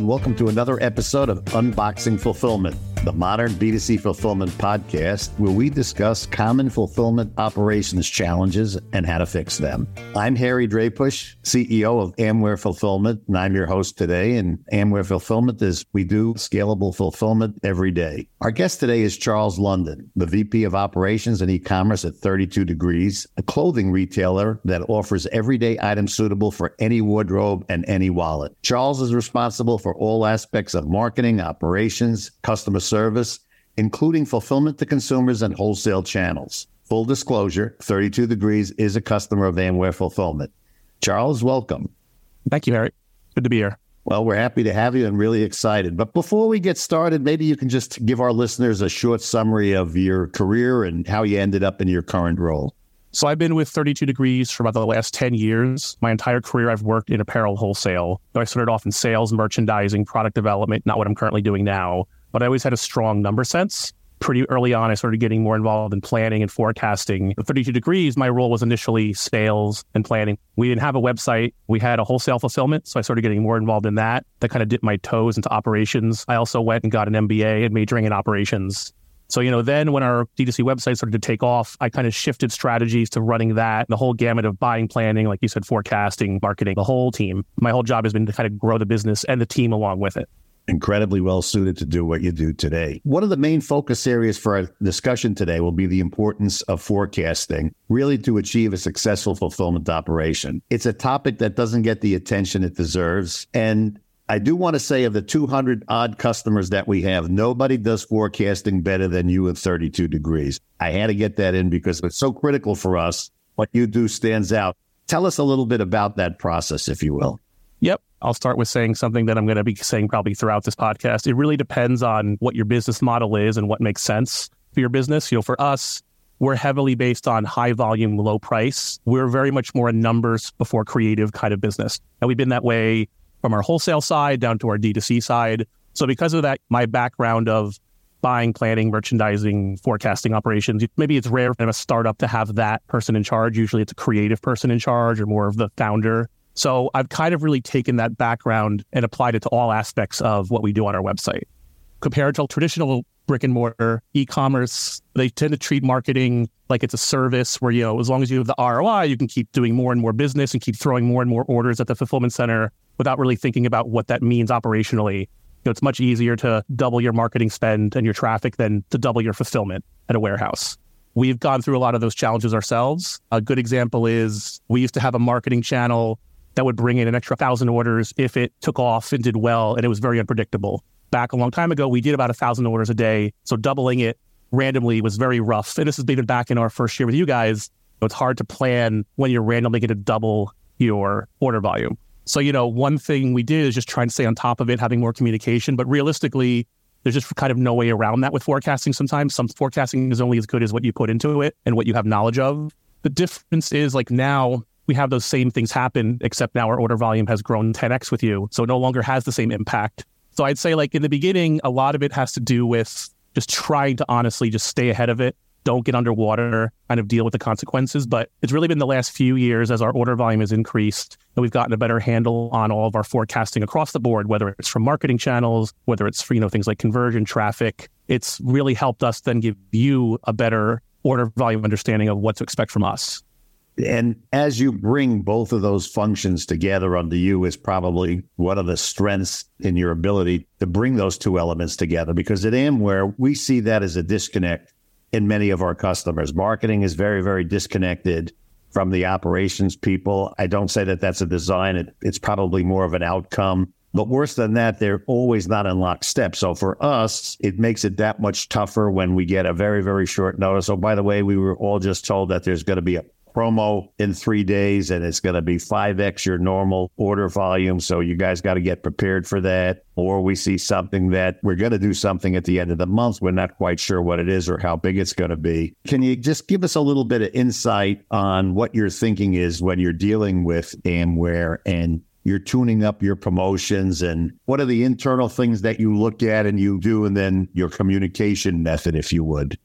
and welcome to another episode of Unboxing Fulfillment, the modern B2C fulfillment podcast where we discuss common fulfillment operations challenges and how to fix them. I'm Harry Drajpuch, CEO of Amware Fulfillment, and I'm your host today. And Amware Fulfillment is we do scalable fulfillment every day. Our guest today is Charles Lunden, the VP of Operations and E-commerce at 32 Degrees, a clothing retailer that offers everyday items suitable for any wardrobe and any wallet. Charles is responsible for all aspects of marketing, operations, customer service, including fulfillment to consumers and wholesale channels. Full disclosure 32 Degrees is a customer of Amware Fulfillment. Charles, welcome. Thank you, Harry. Good to be here. Well, we're happy to have you and really excited. But before we get started, maybe you can just give our listeners a short summary of your career and how you ended up in your current role. So I've been with 32 Degrees for about the last 10 years. My entire career, I've worked in apparel wholesale. I started off in sales, merchandising, product development, not what I'm currently doing now. But I always had a strong number sense. Pretty early on, I started getting more involved in planning and forecasting. At 32 Degrees, my role was initially sales and planning. We didn't have a website. We had a wholesale fulfillment. So I started getting more involved in that. That kind of dipped my toes into operations. I also went and got an MBA in majoring in operations. So, you know, then when our D2C website started to take off, I kind of shifted strategies to running that, the whole gamut of buying, planning, like you said, forecasting, marketing, the whole team. My whole job has been to kind of grow the business and the team along with it. Incredibly well suited to do what you do today. One of the main focus areas for our discussion today will be the importance of forecasting, really to achieve a successful fulfillment operation. It's a topic that doesn't get the attention it deserves. And I do want to say of the 200 odd customers that we have, nobody does forecasting better than you at 32 degrees. I had to get that in because it's so critical for us. What you do stands out. Tell us a little bit about that process, if you will. I'll start with saying something that I'm going to be saying probably throughout this podcast. It really depends on what your business model is and what makes sense for your business. You know, for us, we're heavily based on high volume, low price. We're very much more a numbers before creative kind of business. And we've been that way from our wholesale side down to our D2C side. So because of that, my background of buying, planning, merchandising, forecasting operations, maybe it's rare in a startup to have that person in charge. Usually it's a creative person in charge or more of the founder. So I've kind of really taken that background and applied it to all aspects of what we do on our website. Compared to traditional brick and mortar e-commerce, they tend to treat marketing like it's a service where, you know, as long as you have the ROI, you can keep doing more and more business and keep throwing more and more orders at the fulfillment center without really thinking about what that means operationally. You know, it's much easier to double your marketing spend and your traffic than to double your fulfillment at a warehouse. We've gone through a lot of those challenges ourselves. A good example is we used to have a marketing channel that would bring in an extra thousand orders if it took off and did well, and it was very unpredictable. Back a long time ago, we did about a thousand orders a day. So doubling it randomly was very rough. And this has been back in our first year with you guys. It's hard to plan when you're randomly going to double your order volume. So, you know, one thing we did is just try and stay on top of it, having more communication. But realistically, there's just kind of no way around that with forecasting sometimes. Some forecasting is only as good as what you put into it and what you have knowledge of. The difference is like now we have those same things happen, except now our order volume has grown 10x with you. So it no longer has the same impact. So I'd say like in the beginning, a lot of it has to do with just trying to honestly just stay ahead of it don't get underwater, kind of deal with the consequences. But it's really been the last few years as our order volume has increased and we've gotten a better handle on all of our forecasting across the board, whether it's from marketing channels, whether it's for, you know, things like conversion, traffic. It's really helped us then give you a better order volume understanding of what to expect from us. And as you bring both of those functions together under you is probably one of the strengths in your ability to bring those two elements together. Because at Amware, we see that as a disconnect in many of our customers. Marketing is very, very disconnected from the operations people. I don't say that that's a design. It, it's probably more of an outcome. But worse than that, they're always not in lockstep. So for us, it makes it that much tougher when we get a very, very short notice. Oh, by the way, we were all just told that there's going to be a promo in three days and it's going to be 5x your normal order volume. So you guys got to get prepared for that. Or we see something that we're going to do something at the end of the month. We're not quite sure what it is or how big it's going to be. Can you just give us a little bit of insight on what your thinking is when you're dealing with Amware and you're tuning up your promotions and what are the internal things that you look at and you do and then your communication method if you would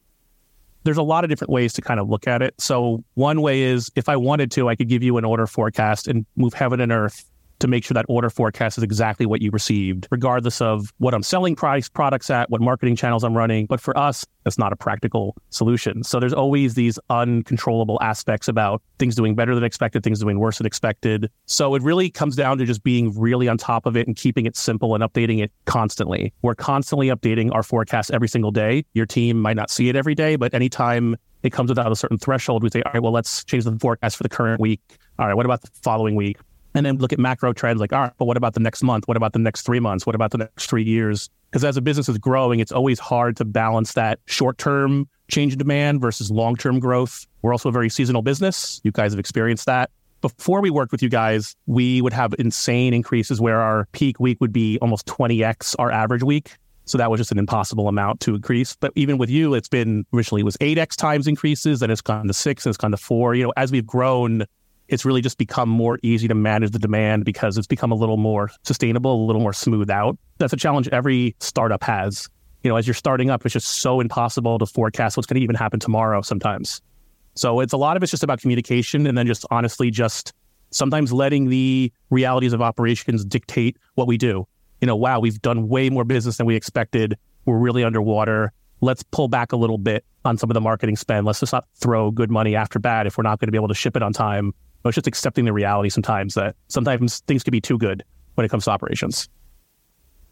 there's a lot of different ways to kind of look at it. So one way is if I wanted to, I could give you an order forecast and move heaven and earth to make sure that order forecast is exactly what you received, regardless of what I'm selling price products at, what marketing channels I'm running. But for us, that's not a practical solution. So there's always these uncontrollable aspects about things doing better than expected, things doing worse than expected. So it really comes down to just being really on top of it and keeping it simple and updating it constantly. We're constantly updating our forecast every single day. Your team might not see it every day, but anytime it comes without a certain threshold, we say, all right, well, let's change the forecast for the current week. All right, what about the following week? And then look at macro trends like, all right, but what about the next month? What about the next three months? What about the next three years? Because as a business is growing, it's always hard to balance that short term change in demand versus long term growth. We're also a very seasonal business. You guys have experienced that. Before we worked with you guys, we would have insane increases where our peak week would be almost 20x our average week. So that was just an impossible amount to increase. But even with you, it's been originally it was 8x times increases, then it's gone to six, and it's gone to four. You know, as we've grown, it's really just become more easy to manage the demand because it's become a little more sustainable, a little more smooth out. That's a challenge every startup has. You know, as you're starting up, it's just so impossible to forecast what's going to even happen tomorrow sometimes. So it's a lot of it's just about communication and then just honestly just sometimes letting the realities of operations dictate what we do. You know, wow, we've done way more business than we expected. We're really underwater. Let's pull back a little bit on some of the marketing spend. Let's just not throw good money after bad if we're not going to be able to ship it on time but it's just accepting the reality sometimes that sometimes things can be too good when it comes to operations.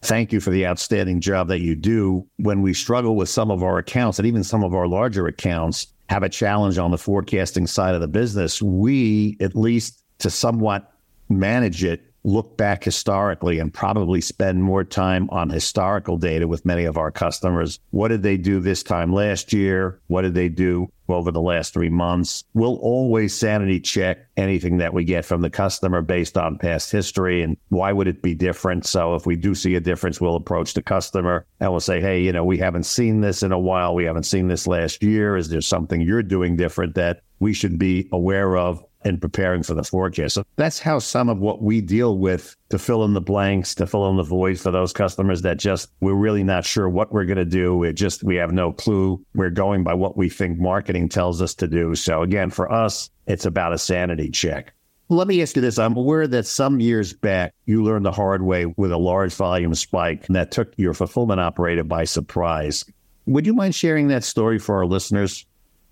Thank you for the outstanding job that you do. When we struggle with some of our accounts and even some of our larger accounts have a challenge on the forecasting side of the business, we, at least to somewhat manage it, look back historically and probably spend more time on historical data with many of our customers. What did they do this time last year? What did they do over the last three months? We'll always sanity check anything that we get from the customer based on past history and why would it be different? So if we do see a difference, we'll approach the customer and we'll say, hey, you know, we haven't seen this in a while. We haven't seen this last year. Is there something you're doing different that we should be aware of? And preparing for the forecast. So that's how some of what we deal with to fill in the blanks, to fill in the voids for those customers that just we're really not sure what we're going to do. We just we have no clue. We're going by what we think marketing tells us to do. So again, for us, it's about a sanity check. Let me ask you this. I'm aware that some years back, you learned the hard way with a large volume spike that took your fulfillment operator by surprise. Would you mind sharing that story for our listeners?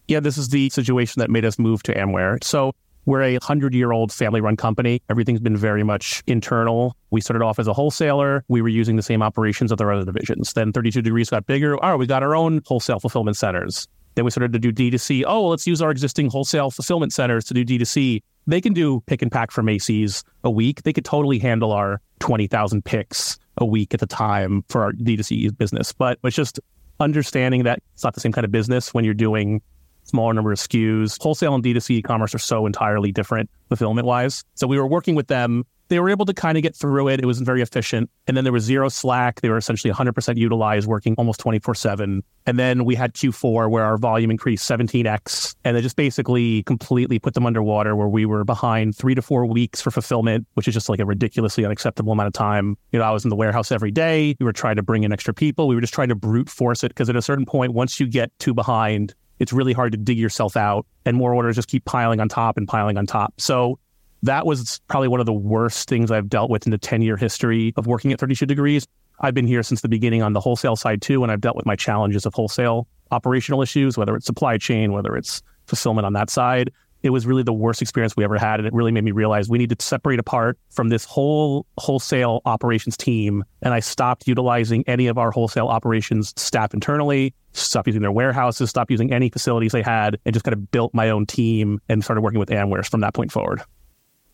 Yeah, this is the situation that made us move to Amware. So we're a 100 year old family run company. Everything's been very much internal. We started off as a wholesaler. We were using the same operations of our other divisions. Then 32 Degrees got bigger. Oh, we got our own wholesale fulfillment centers. Then we started to do D2C. Oh, let's use our existing wholesale fulfillment centers to do D2C. They can do pick and pack for Macy's a week. They could totally handle our 20,000 picks a week at the time for our D2C business. But it's just understanding that it's not the same kind of business when you're doing smaller number of SKUs. Wholesale and D2C e-commerce are so entirely different fulfillment wise. So we were working with them. They were able to kind of get through it. It wasn't very efficient. And then there was zero slack. They were essentially 100% utilized, working almost 24 7. And then we had Q4 where our volume increased 17x. And they just basically completely put them underwater where we were behind three to four weeks for fulfillment, which is just like a ridiculously unacceptable amount of time. You know, I was in the warehouse every day. We were trying to bring in extra people. We were just trying to brute force it because at a certain point, once you get too behind, it's really hard to dig yourself out and more orders just keep piling on top and piling on top. So that was probably one of the worst things I've dealt with in the 10 year history of working at 32 degrees. I've been here since the beginning on the wholesale side too, and I've dealt with my challenges of wholesale operational issues, whether it's supply chain, whether it's fulfillment on that side it was really the worst experience we ever had. And it really made me realize we need to separate apart from this whole wholesale operations team. And I stopped utilizing any of our wholesale operations staff internally, stopped using their warehouses, stopped using any facilities they had, and just kind of built my own team and started working with Amware from that point forward.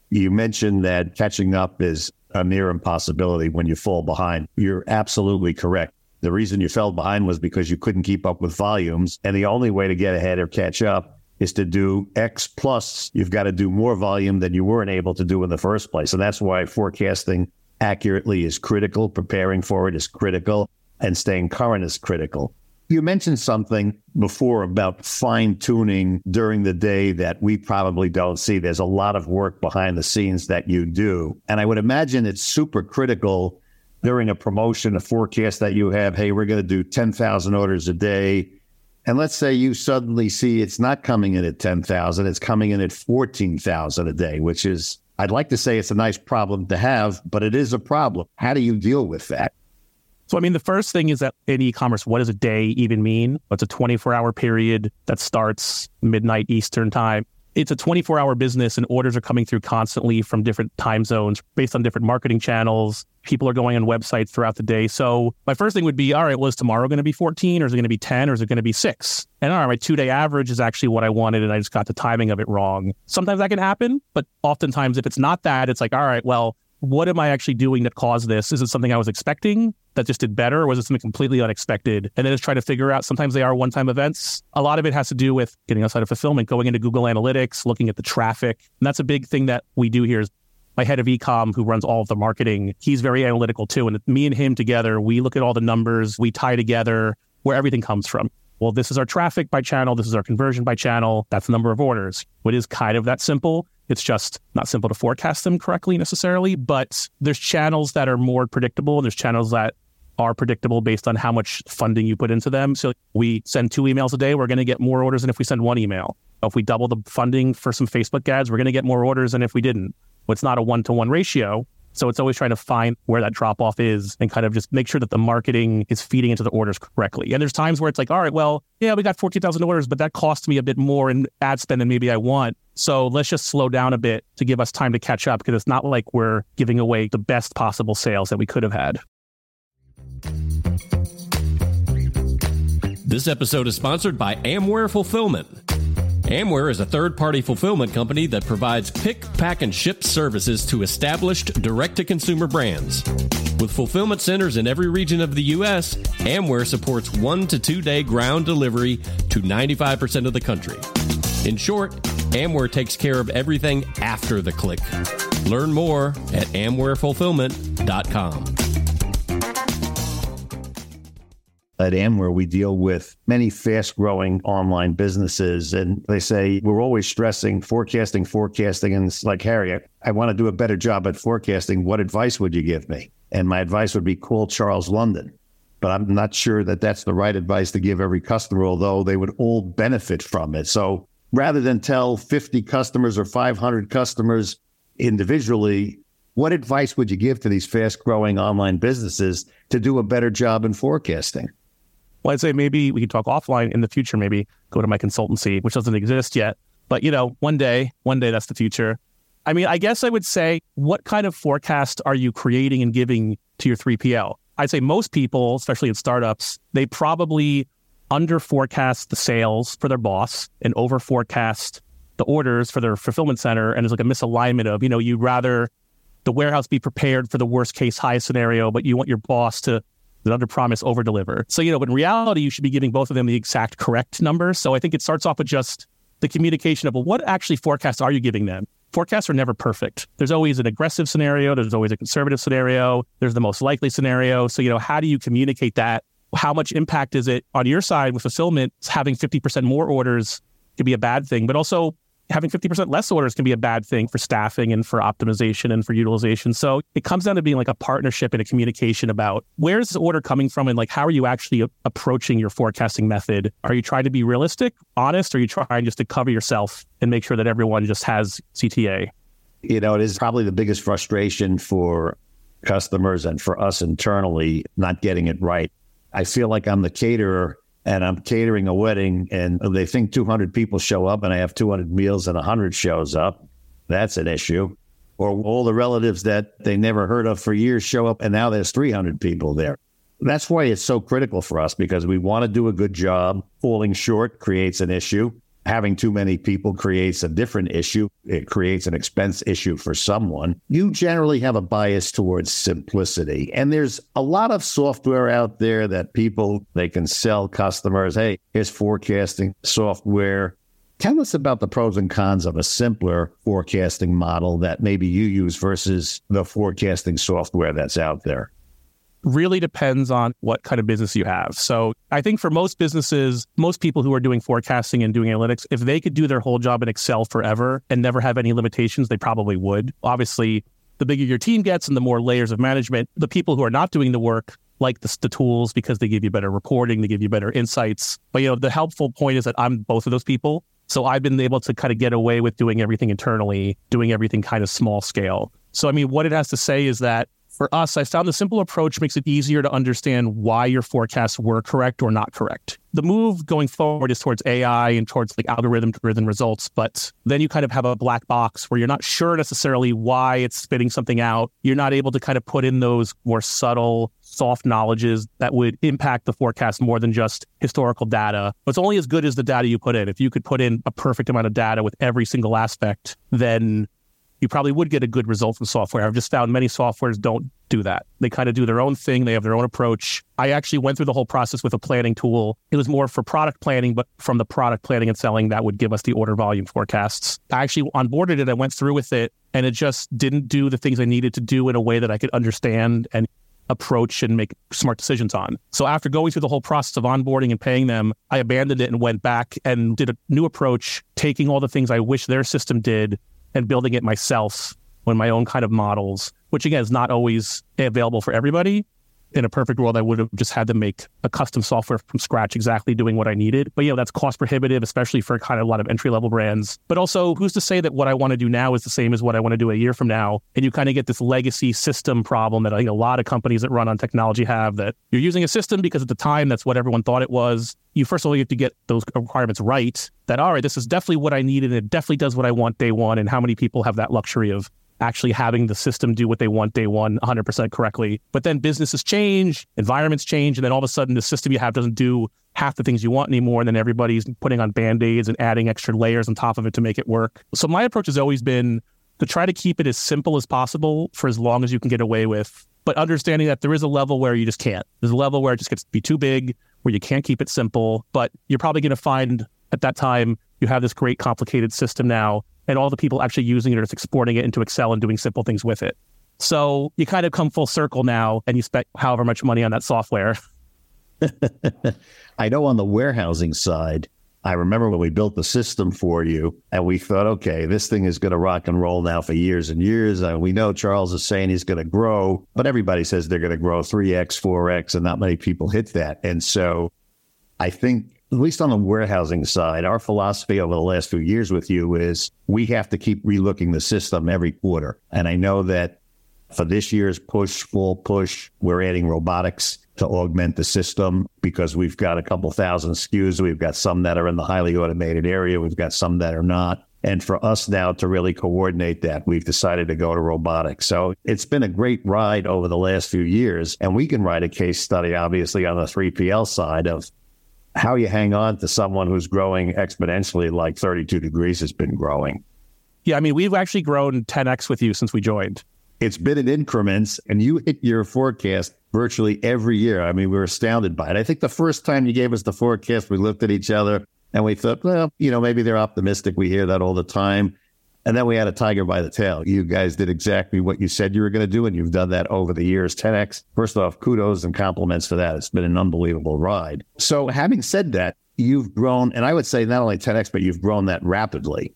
You mentioned that catching up is a near impossibility when you fall behind. You're absolutely correct. The reason you fell behind was because you couldn't keep up with volumes. And the only way to get ahead or catch up is to do X plus, you've got to do more volume than you weren't able to do in the first place. And that's why forecasting accurately is critical, preparing for it is critical, and staying current is critical. You mentioned something before about fine tuning during the day that we probably don't see. There's a lot of work behind the scenes that you do. And I would imagine it's super critical during a promotion, a forecast that you have. Hey, we're going to do 10,000 orders a day and let's say you suddenly see it's not coming in at 10,000, it's coming in at 14,000 a day, which is I'd like to say it's a nice problem to have, but it is a problem. How do you deal with that? So, I mean, the first thing is that in e commerce, what does a day even mean? It's a 24 hour period that starts midnight Eastern time it's a 24 hour business and orders are coming through constantly from different time zones based on different marketing channels. People are going on websites throughout the day. So my first thing would be, all right, well, tomorrow going to be 14 or is it going to be 10 or is it going to be six? And all right, my two day average is actually what I wanted and I just got the timing of it wrong. Sometimes that can happen, but oftentimes if it's not that, it's like, all right, well, what am I actually doing that caused this? Is it something I was expecting that just did better, or was it something completely unexpected? And then just try to figure out. Sometimes they are one time events. A lot of it has to do with getting outside of fulfillment, going into Google Analytics, looking at the traffic. And that's a big thing that we do here is my head of ecom who runs all of the marketing he's very analytical too and me and him together we look at all the numbers we tie together where everything comes from well this is our traffic by channel this is our conversion by channel that's the number of orders it is kind of that simple it's just not simple to forecast them correctly necessarily, but there's channels that are more predictable and there's channels that are predictable based on how much funding you put into them. So we send two emails a day, we're going to get more orders than if we send one email. If we double the funding for some Facebook ads, we're going to get more orders than if we didn't. It's not a one to one ratio. So it's always trying to find where that drop off is and kind of just make sure that the marketing is feeding into the orders correctly. And there's times where it's like, all right, well, yeah, we got 14,000 orders, but that cost me a bit more in ad spend than maybe I want. So let's just slow down a bit to give us time to catch up because it's not like we're giving away the best possible sales that we could have had. This episode is sponsored by Amware Fulfillment. Amware is a third party fulfillment company that provides pick, pack, and ship services to established direct to consumer brands. With fulfillment centers in every region of the U.S., Amware supports one to two day ground delivery to 95% of the country. In short, Amware takes care of everything after the click. Learn more at amwarefulfillment.com. At Amware, we deal with many fast growing online businesses. And they say we're always stressing forecasting, forecasting. And it's like, Harry, I, I want to do a better job at forecasting. What advice would you give me? And my advice would be call Charles Lunden. But I'm not sure that that's the right advice to give every customer, although they would all benefit from it. So rather than tell 50 customers or 500 customers individually, what advice would you give to these fast growing online businesses to do a better job in forecasting? Well, I'd say maybe we could talk offline in the future, maybe go to my consultancy, which doesn't exist yet. But, you know, one day, one day that's the future. I mean, I guess I would say, what kind of forecast are you creating and giving to your 3PL? I'd say most people, especially in startups, they probably under forecast the sales for their boss and over forecast the orders for their fulfillment center. And it's like a misalignment of, you know, you'd rather the warehouse be prepared for the worst case high scenario, but you want your boss to under promise, over deliver. So, you know, but in reality, you should be giving both of them the exact correct number. So I think it starts off with just the communication of, well, what actually forecasts are you giving them? Forecasts are never perfect. There's always an aggressive scenario. There's always a conservative scenario. There's the most likely scenario. So, you know, how do you communicate that? How much impact is it on your side with fulfillment? Having 50% more orders could be a bad thing, but also having 50% less orders can be a bad thing for staffing and for optimization and for utilization. So it comes down to being like a partnership and a communication about where's the order coming from and like how are you actually approaching your forecasting method? Are you trying to be realistic, honest, or are you trying just to cover yourself and make sure that everyone just has CTA? You know, it is probably the biggest frustration for customers and for us internally not getting it right. I feel like I'm the caterer and I'm catering a wedding and they think 200 people show up and I have 200 meals and 100 shows up, that's an issue. Or all the relatives that they never heard of for years show up and now there's 300 people there. That's why it's so critical for us because we want to do a good job. Falling short creates an issue having too many people creates a different issue. It creates an expense issue for someone. You generally have a bias towards simplicity. And there's a lot of software out there that people they can sell customers, hey, here's forecasting software. Tell us about the pros and cons of a simpler forecasting model that maybe you use versus the forecasting software that's out there really depends on what kind of business you have. So I think for most businesses, most people who are doing forecasting and doing analytics, if they could do their whole job in Excel forever and never have any limitations, they probably would. Obviously, the bigger your team gets and the more layers of management, the people who are not doing the work like the, the tools because they give you better reporting, they give you better insights. But you know, the helpful point is that I'm both of those people. So I've been able to kind of get away with doing everything internally, doing everything kind of small scale. So, I mean, what it has to say is that for us, I found the simple approach makes it easier to understand why your forecasts were correct or not correct. The move going forward is towards AI and towards like algorithm driven results, but then you kind of have a black box where you're not sure necessarily why it's spitting something out. You're not able to kind of put in those more subtle, soft knowledges that would impact the forecast more than just historical data. But it's only as good as the data you put in. If you could put in a perfect amount of data with every single aspect, then you probably would get a good result from software. I've just found many softwares don't do that. They kind of do their own thing, they have their own approach. I actually went through the whole process with a planning tool. It was more for product planning, but from the product planning and selling, that would give us the order volume forecasts. I actually onboarded it, I went through with it, and it just didn't do the things I needed to do in a way that I could understand and approach and make smart decisions on. So after going through the whole process of onboarding and paying them, I abandoned it and went back and did a new approach, taking all the things I wish their system did and building it myself with my own kind of models, which again is not always available for everybody. In a perfect world, I would have just had to make a custom software from scratch, exactly doing what I needed. But you know, that's cost prohibitive, especially for kind of a lot of entry level brands. But also, who's to say that what I want to do now is the same as what I want to do a year from now? And you kind of get this legacy system problem that I think a lot of companies that run on technology have that you're using a system because at the time that's what everyone thought it was you first of all you have to get those requirements right that all right this is definitely what i need and it definitely does what i want day one and how many people have that luxury of actually having the system do what they want day one 100% correctly. But then businesses change environments change and then all of a sudden the system you have doesn't do half the things you want anymore and then everybody's putting on band-aids and adding extra layers on top of it to make it work. So my approach has always been to try to keep it as simple as possible for as long as you can get away with but understanding that there is a level where you just can't. There's a level where it just gets to be too big where you can't keep it simple, but you're probably going to find at that time you have this great complicated system now, and all the people actually using it are just exporting it into Excel and doing simple things with it. So you kind of come full circle now, and you spent however much money on that software. I know on the warehousing side, I remember when we built the system for you and we thought, okay, this thing is going to rock and roll now for years and years. And we know Charles is saying he's going to grow, but everybody says they're going to grow 3x, 4x, and not many people hit that. And so I think, at least on the warehousing side, our philosophy over the last few years with you is we have to keep relooking the system every quarter. And I know that for this year's push, full push, we're adding robotics to augment the system because we've got a couple thousand SKUs. We've got some that are in the highly automated area. We've got some that are not. And for us now to really coordinate that, we've decided to go to robotics. So it's been a great ride over the last few years. And we can write a case study, obviously, on the 3PL side of how you hang on to someone who's growing exponentially like 32 degrees has been growing. Yeah, I mean, we've actually grown 10x with you since we joined. It's been in increments, and you hit your forecast virtually every year. I mean, we were astounded by it. I think the first time you gave us the forecast, we looked at each other and we thought, well, you know, maybe they're optimistic. We hear that all the time. And then we had a tiger by the tail. You guys did exactly what you said you were going to do, and you've done that over the years. 10x. First off, kudos and compliments for that. It's been an unbelievable ride. So, having said that, you've grown, and I would say not only 10x, but you've grown that rapidly.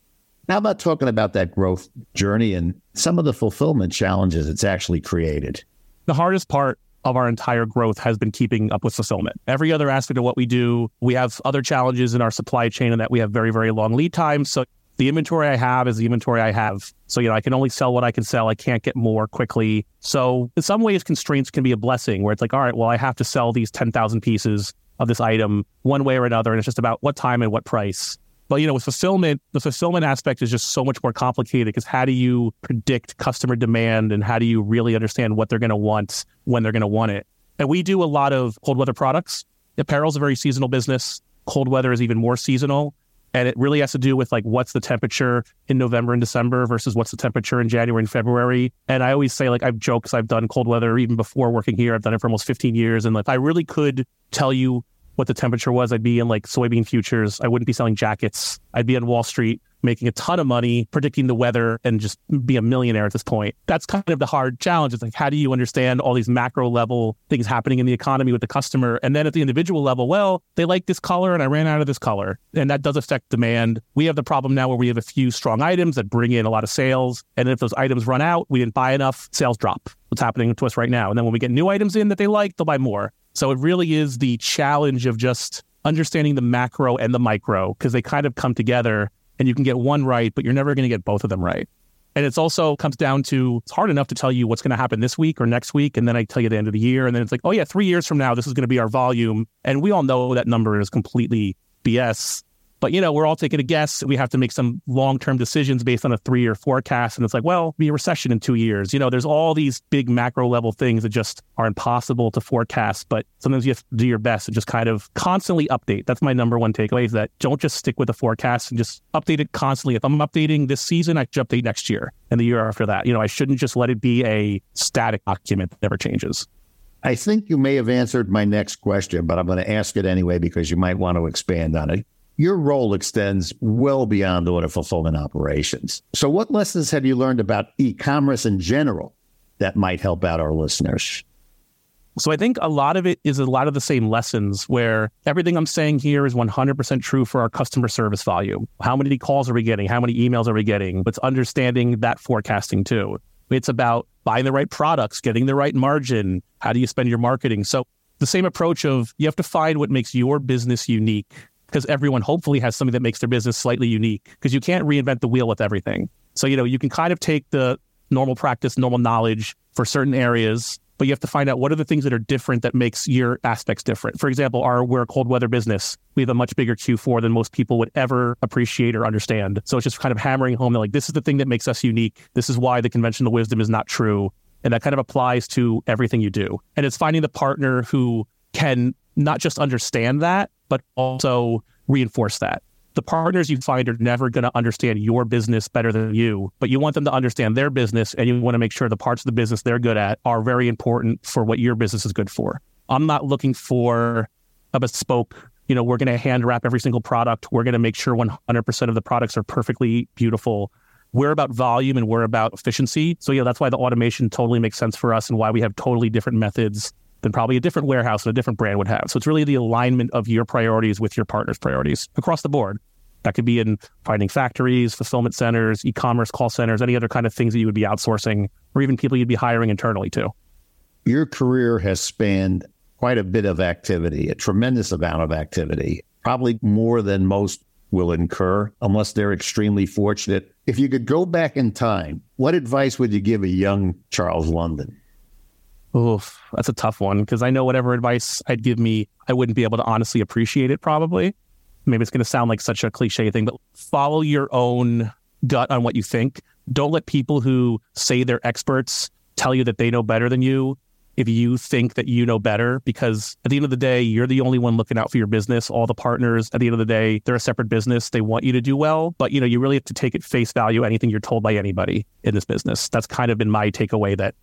How about talking about that growth journey and some of the fulfillment challenges it's actually created? The hardest part of our entire growth has been keeping up with fulfillment. Every other aspect of what we do, we have other challenges in our supply chain and that we have very, very long lead times. So the inventory I have is the inventory I have. So, you know, I can only sell what I can sell. I can't get more quickly. So, in some ways, constraints can be a blessing where it's like, all right, well, I have to sell these 10,000 pieces of this item one way or another. And it's just about what time and what price. But, you know, with fulfillment, the fulfillment aspect is just so much more complicated because how do you predict customer demand and how do you really understand what they're going to want when they're going to want it? And we do a lot of cold weather products. Apparel is a very seasonal business. Cold weather is even more seasonal. And it really has to do with like what's the temperature in November and December versus what's the temperature in January and February. And I always say, like, I've joked, I've done cold weather even before working here. I've done it for almost 15 years. And like, I really could tell you what the temperature was, I'd be in like soybean futures. I wouldn't be selling jackets. I'd be on Wall Street making a ton of money predicting the weather and just be a millionaire at this point. That's kind of the hard challenge. It's like, how do you understand all these macro level things happening in the economy with the customer? And then at the individual level, well, they like this color and I ran out of this color. And that does affect demand. We have the problem now where we have a few strong items that bring in a lot of sales. And if those items run out, we didn't buy enough, sales drop. What's happening to us right now. And then when we get new items in that they like, they'll buy more. So it really is the challenge of just understanding the macro and the micro because they kind of come together and you can get one right, but you're never going to get both of them right. And it's also comes down to it's hard enough to tell you what's going to happen this week or next week. And then I tell you the end of the year. And then it's like, oh, yeah, three years from now, this is going to be our volume. And we all know that number is completely BS. But, you know, we're all taking a guess. We have to make some long term decisions based on a three year forecast. And it's like, well, be a recession in two years. You know, there's all these big macro level things that just are impossible to forecast. But sometimes you have to do your best and just kind of constantly update. That's my number one takeaway is that don't just stick with the forecast and just update it constantly. If I'm updating this season, I should update next year and the year after that. You know, I shouldn't just let it be a static document that never changes. I think you may have answered my next question, but I'm going to ask it anyway because you might want to expand on it your role extends well beyond order fulfillment operations. So, what lessons have you learned about e commerce in general that might help out our listeners? So, I think a lot of it is a lot of the same lessons where everything I'm saying here is 100% true for our customer service volume. How many calls are we getting? How many emails are we getting? But it's understanding that forecasting too. It's about buying the right products, getting the right margin. How do you spend your marketing? So, the same approach of you have to find what makes your business unique because everyone hopefully has something that makes their business slightly unique because you can't reinvent the wheel with everything. So, you know, you can kind of take the normal practice, normal knowledge for certain areas, but you have to find out what are the things that are different that makes your aspects different. For example, our we're a cold weather business. We have a much bigger Q4 than most people would ever appreciate or understand. So it's just kind of hammering home that like this is the thing that makes us unique. This is why the conventional wisdom is not true. And that kind of applies to everything you do. And it's finding the partner who can not just understand that, but also reinforce that. The partners you find are never going to understand your business better than you, but you want them to understand their business and you want to make sure the parts of the business they're good at are very important for what your business is good for. I'm not looking for a bespoke, you know, we're going to hand wrap every single product. We're going to make sure 100% of the products are perfectly beautiful. We're about volume and we're about efficiency. So, yeah, that's why the automation totally makes sense for us and why we have totally different methods than probably a different warehouse and a different brand would have. So it's really the alignment of your priorities with your partner's priorities across the board. That could be in finding factories, fulfillment centers, e commerce call centers, any other kind of things that you would be outsourcing, or even people you'd be hiring internally too. Your career has spanned quite a bit of activity, a tremendous amount of activity, probably more than most will incur unless they're extremely fortunate. If you could go back in time, what advice would you give a young Charles Lunden? Oof, that's a tough one because I know whatever advice I'd give me, I wouldn't be able to honestly appreciate it probably. Maybe it's going to sound like such a cliche thing, but follow your own gut on what you think. Don't let people who say they're experts tell you that they know better than you if you think that you know better because at the end of the day you're the only one looking out for your business all the partners at the end of the day they're a separate business they want you to do well but you know you really have to take at face value anything you're told by anybody in this business that's kind of been my takeaway that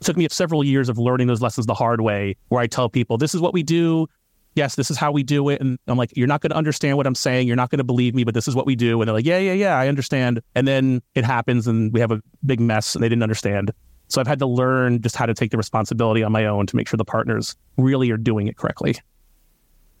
took me several years of learning those lessons the hard way, where I tell people, this is what we do. Yes, this is how we do it. And I'm like, you're not going to understand what I'm saying. You're not going to believe me, but this is what we do. And they're like, yeah, yeah, yeah, I understand. And then it happens and we have a big mess and they didn't understand. So I've had to learn just how to take the responsibility on my own to make sure the partners really are doing it correctly.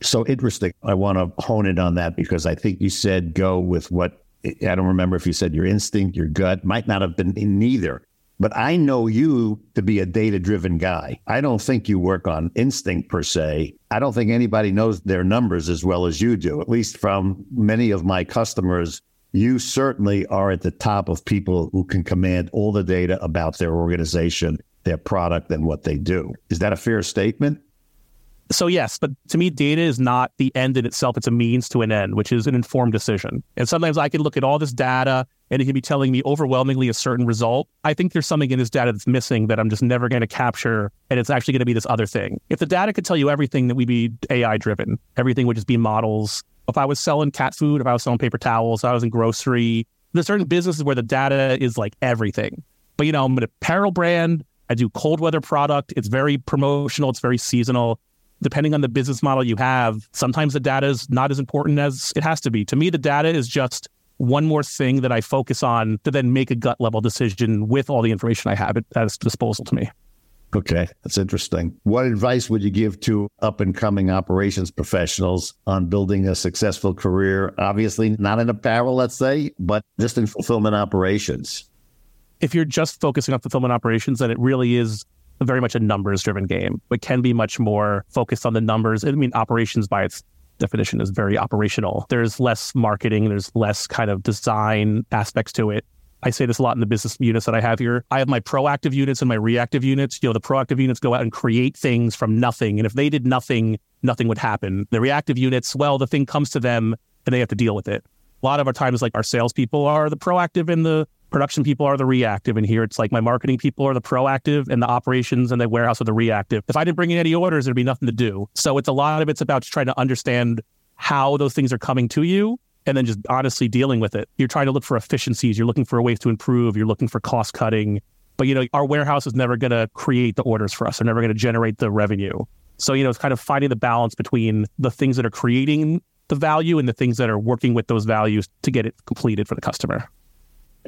So interesting. I want to hone in on that because I think you said go with what I don't remember if you said your instinct, your gut might not have been neither. But I know you to be a data driven guy. I don't think you work on instinct per se. I don't think anybody knows their numbers as well as you do, at least from many of my customers. You certainly are at the top of people who can command all the data about their organization, their product, and what they do. Is that a fair statement? So, yes, but to me, data is not the end in itself. It's a means to an end, which is an informed decision. And sometimes I can look at all this data and it can be telling me overwhelmingly a certain result. I think there's something in this data that's missing that I'm just never going to capture, and it's actually going to be this other thing. If the data could tell you everything, that we'd be AI driven. Everything would just be models. If I was selling cat food, if I was selling paper towels, I was in grocery, there's certain businesses where the data is like everything. But you know, I'm an apparel brand. I do cold weather product. It's very promotional. It's very seasonal. Depending on the business model you have, sometimes the data is not as important as it has to be. To me, the data is just one more thing that I focus on to then make a gut level decision with all the information I have at, at its disposal to me. Okay, that's interesting. What advice would you give to up and coming operations professionals on building a successful career? Obviously, not in apparel, let's say, but just in fulfillment operations. If you're just focusing on fulfillment operations, then it really is very much a numbers driven game. but can be much more focused on the numbers. I mean, operations by its definition is very operational. There's less marketing, there's less kind of design aspects to it. I say this a lot in the business units that I have here. I have my proactive units and my reactive units. You know, the proactive units go out and create things from nothing. And if they did nothing, nothing would happen. The reactive units, well, the thing comes to them and they have to deal with it. A lot of our times, like our salespeople are the proactive and the production people are the reactive. And here it's like my marketing people are the proactive and the operations and the warehouse are the reactive. If I didn't bring in any orders, there'd be nothing to do. So it's a lot of it's about trying to understand how those things are coming to you and then just honestly dealing with it. You're trying to look for efficiencies. You're looking for ways to improve. You're looking for cost cutting. But, you know, our warehouse is never going to create the orders for us. They're never going to generate the revenue. So, you know, it's kind of finding the balance between the things that are creating the value and the things that are working with those values to get it completed for the customer.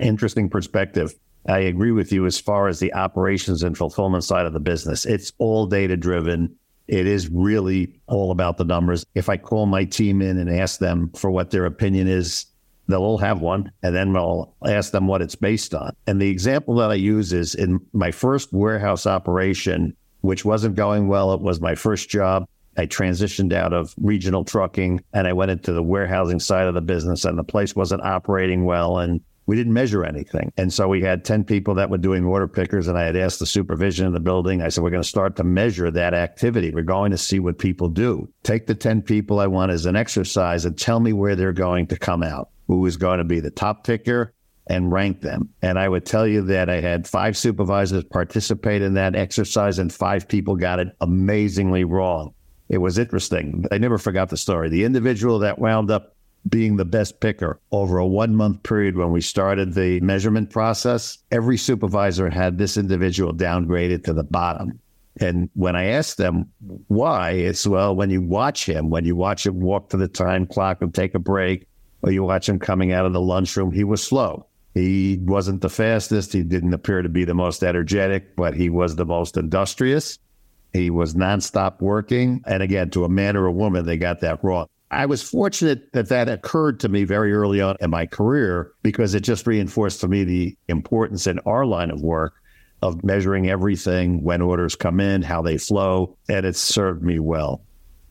Interesting perspective. I agree with you as far as the operations and fulfillment side of the business. It's all data driven. It is really all about the numbers. If I call my team in and ask them for what their opinion is, they'll all have one. And then I'll ask them what it's based on. And the example that I use is in my first warehouse operation, which wasn't going well. It was my first job. I transitioned out of regional trucking and I went into the warehousing side of the business, and the place wasn't operating well. And we didn't measure anything. And so we had 10 people that were doing water pickers. And I had asked the supervision in the building, I said, we're going to start to measure that activity. We're going to see what people do. Take the 10 people I want as an exercise and tell me where they're going to come out, who is going to be the top picker and rank them. And I would tell you that I had five supervisors participate in that exercise and five people got it amazingly wrong. It was interesting. I never forgot the story. The individual that wound up being the best picker over a one month period when we started the measurement process, every supervisor had this individual downgraded to the bottom. And when I asked them why, it's well, when you watch him, when you watch him walk to the time clock and take a break, or you watch him coming out of the lunchroom, he was slow. He wasn't the fastest. He didn't appear to be the most energetic, but he was the most industrious. He was nonstop working. And again, to a man or a woman, they got that wrong. I was fortunate that that occurred to me very early on in my career because it just reinforced for me the importance in our line of work of measuring everything when orders come in, how they flow, and it served me well.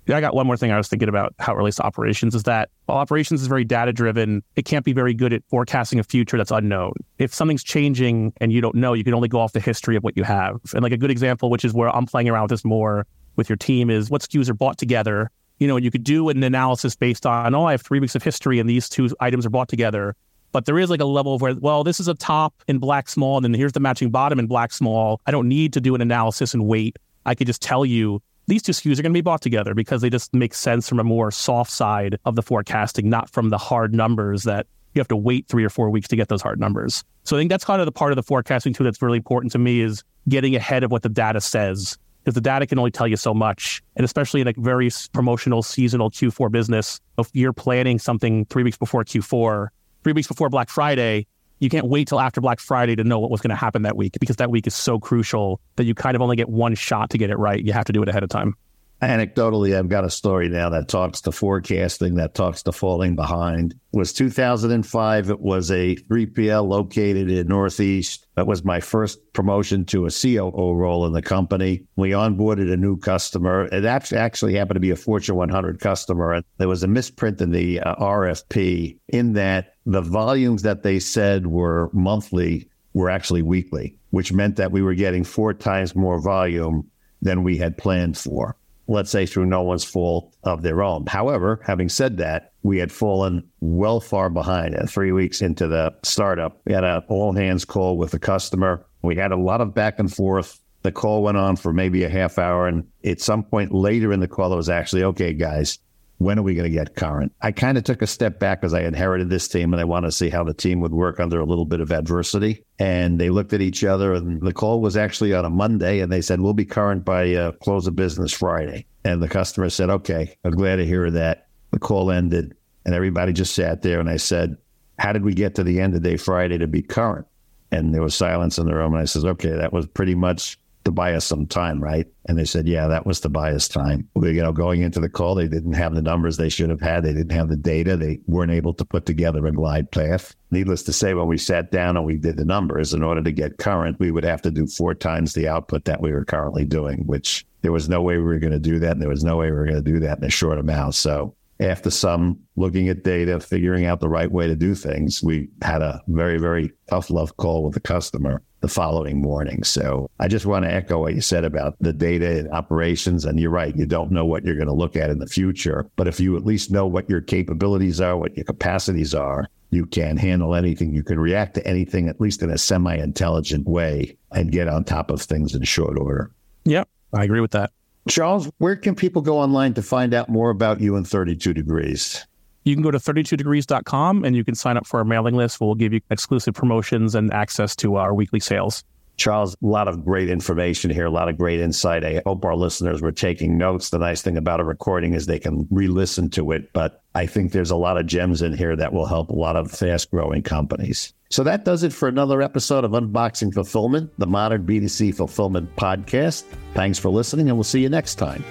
Yeah, I got one more thing I was thinking about how it relates to operations is that while operations is very data driven, it can't be very good at forecasting a future that's unknown. If something's changing and you don't know, you can only go off the history of what you have. And like a good example, which is where I'm playing around with this more with your team, is what SKUs are bought together you know, you could do an analysis based on, oh, I have three weeks of history and these two items are bought together. But there is like a level of where, well, this is a top in black small, and then here's the matching bottom in black small. I don't need to do an analysis and wait. I could just tell you these two SKUs are going to be bought together because they just make sense from a more soft side of the forecasting, not from the hard numbers that you have to wait three or four weeks to get those hard numbers. So I think that's kind of the part of the forecasting too that's really important to me is getting ahead of what the data says because the data can only tell you so much. And especially in a very promotional seasonal Q4 business, if you're planning something three weeks before Q4, three weeks before Black Friday, you can't wait till after Black Friday to know what was going to happen that week because that week is so crucial that you kind of only get one shot to get it right. You have to do it ahead of time anecdotally, I've got a story now that talks to forecasting, that talks to falling behind. It was 2005. It was a 3PL located in Northeast. That was my first promotion to a COO role in the company. We onboarded a new customer. It actually happened to be a Fortune 100 customer. There was a misprint in the uh, RFP in that the volumes that they said were monthly were actually weekly, which meant that we were getting four times more volume than we had planned for let's say through no one's fault of their own. However, having said that, we had fallen well far behind. And three weeks into the startup, we had an all hands call with the customer. We had a lot of back and forth. The call went on for maybe a half hour. And at some point later in the call, it was actually, okay, guys, when are we going to get current? I kind of took a step back because I inherited this team and I wanted to see how the team would work under a little bit of adversity. And they looked at each other, and the call was actually on a Monday, and they said, We'll be current by uh, close of business Friday. And the customer said, Okay, I'm glad to hear that. The call ended, and everybody just sat there. And I said, How did we get to the end of day Friday to be current? And there was silence in the room. And I said, Okay, that was pretty much to buy us some time, right? And they said, yeah, that was to buy us time. We, you know, going into the call, they didn't have the numbers they should have had. They didn't have the data. They weren't able to put together a glide path. Needless to say, when we sat down and we did the numbers, in order to get current, we would have to do four times the output that we were currently doing, which there was no way we were going to do that. And there was no way we were going to do that in a short amount. So after some looking at data, figuring out the right way to do things, we had a very, very tough love call with the customer the following morning. So I just want to echo what you said about the data and operations. And you're right, you don't know what you're going to look at in the future. But if you at least know what your capabilities are, what your capacities are, you can handle anything. You can react to anything, at least in a semi intelligent way, and get on top of things in short order. Yep, I agree with that. Charles, where can people go online to find out more about you and 32 Degrees? You can go to 32degrees.com and you can sign up for our mailing list. We'll give you exclusive promotions and access to our weekly sales. Charles, a lot of great information here, a lot of great insight. I hope our listeners were taking notes. The nice thing about a recording is they can re listen to it, but I think there's a lot of gems in here that will help a lot of fast growing companies. So that does it for another episode of Unboxing Fulfillment, the modern B2C fulfillment podcast. Thanks for listening, and we'll see you next time.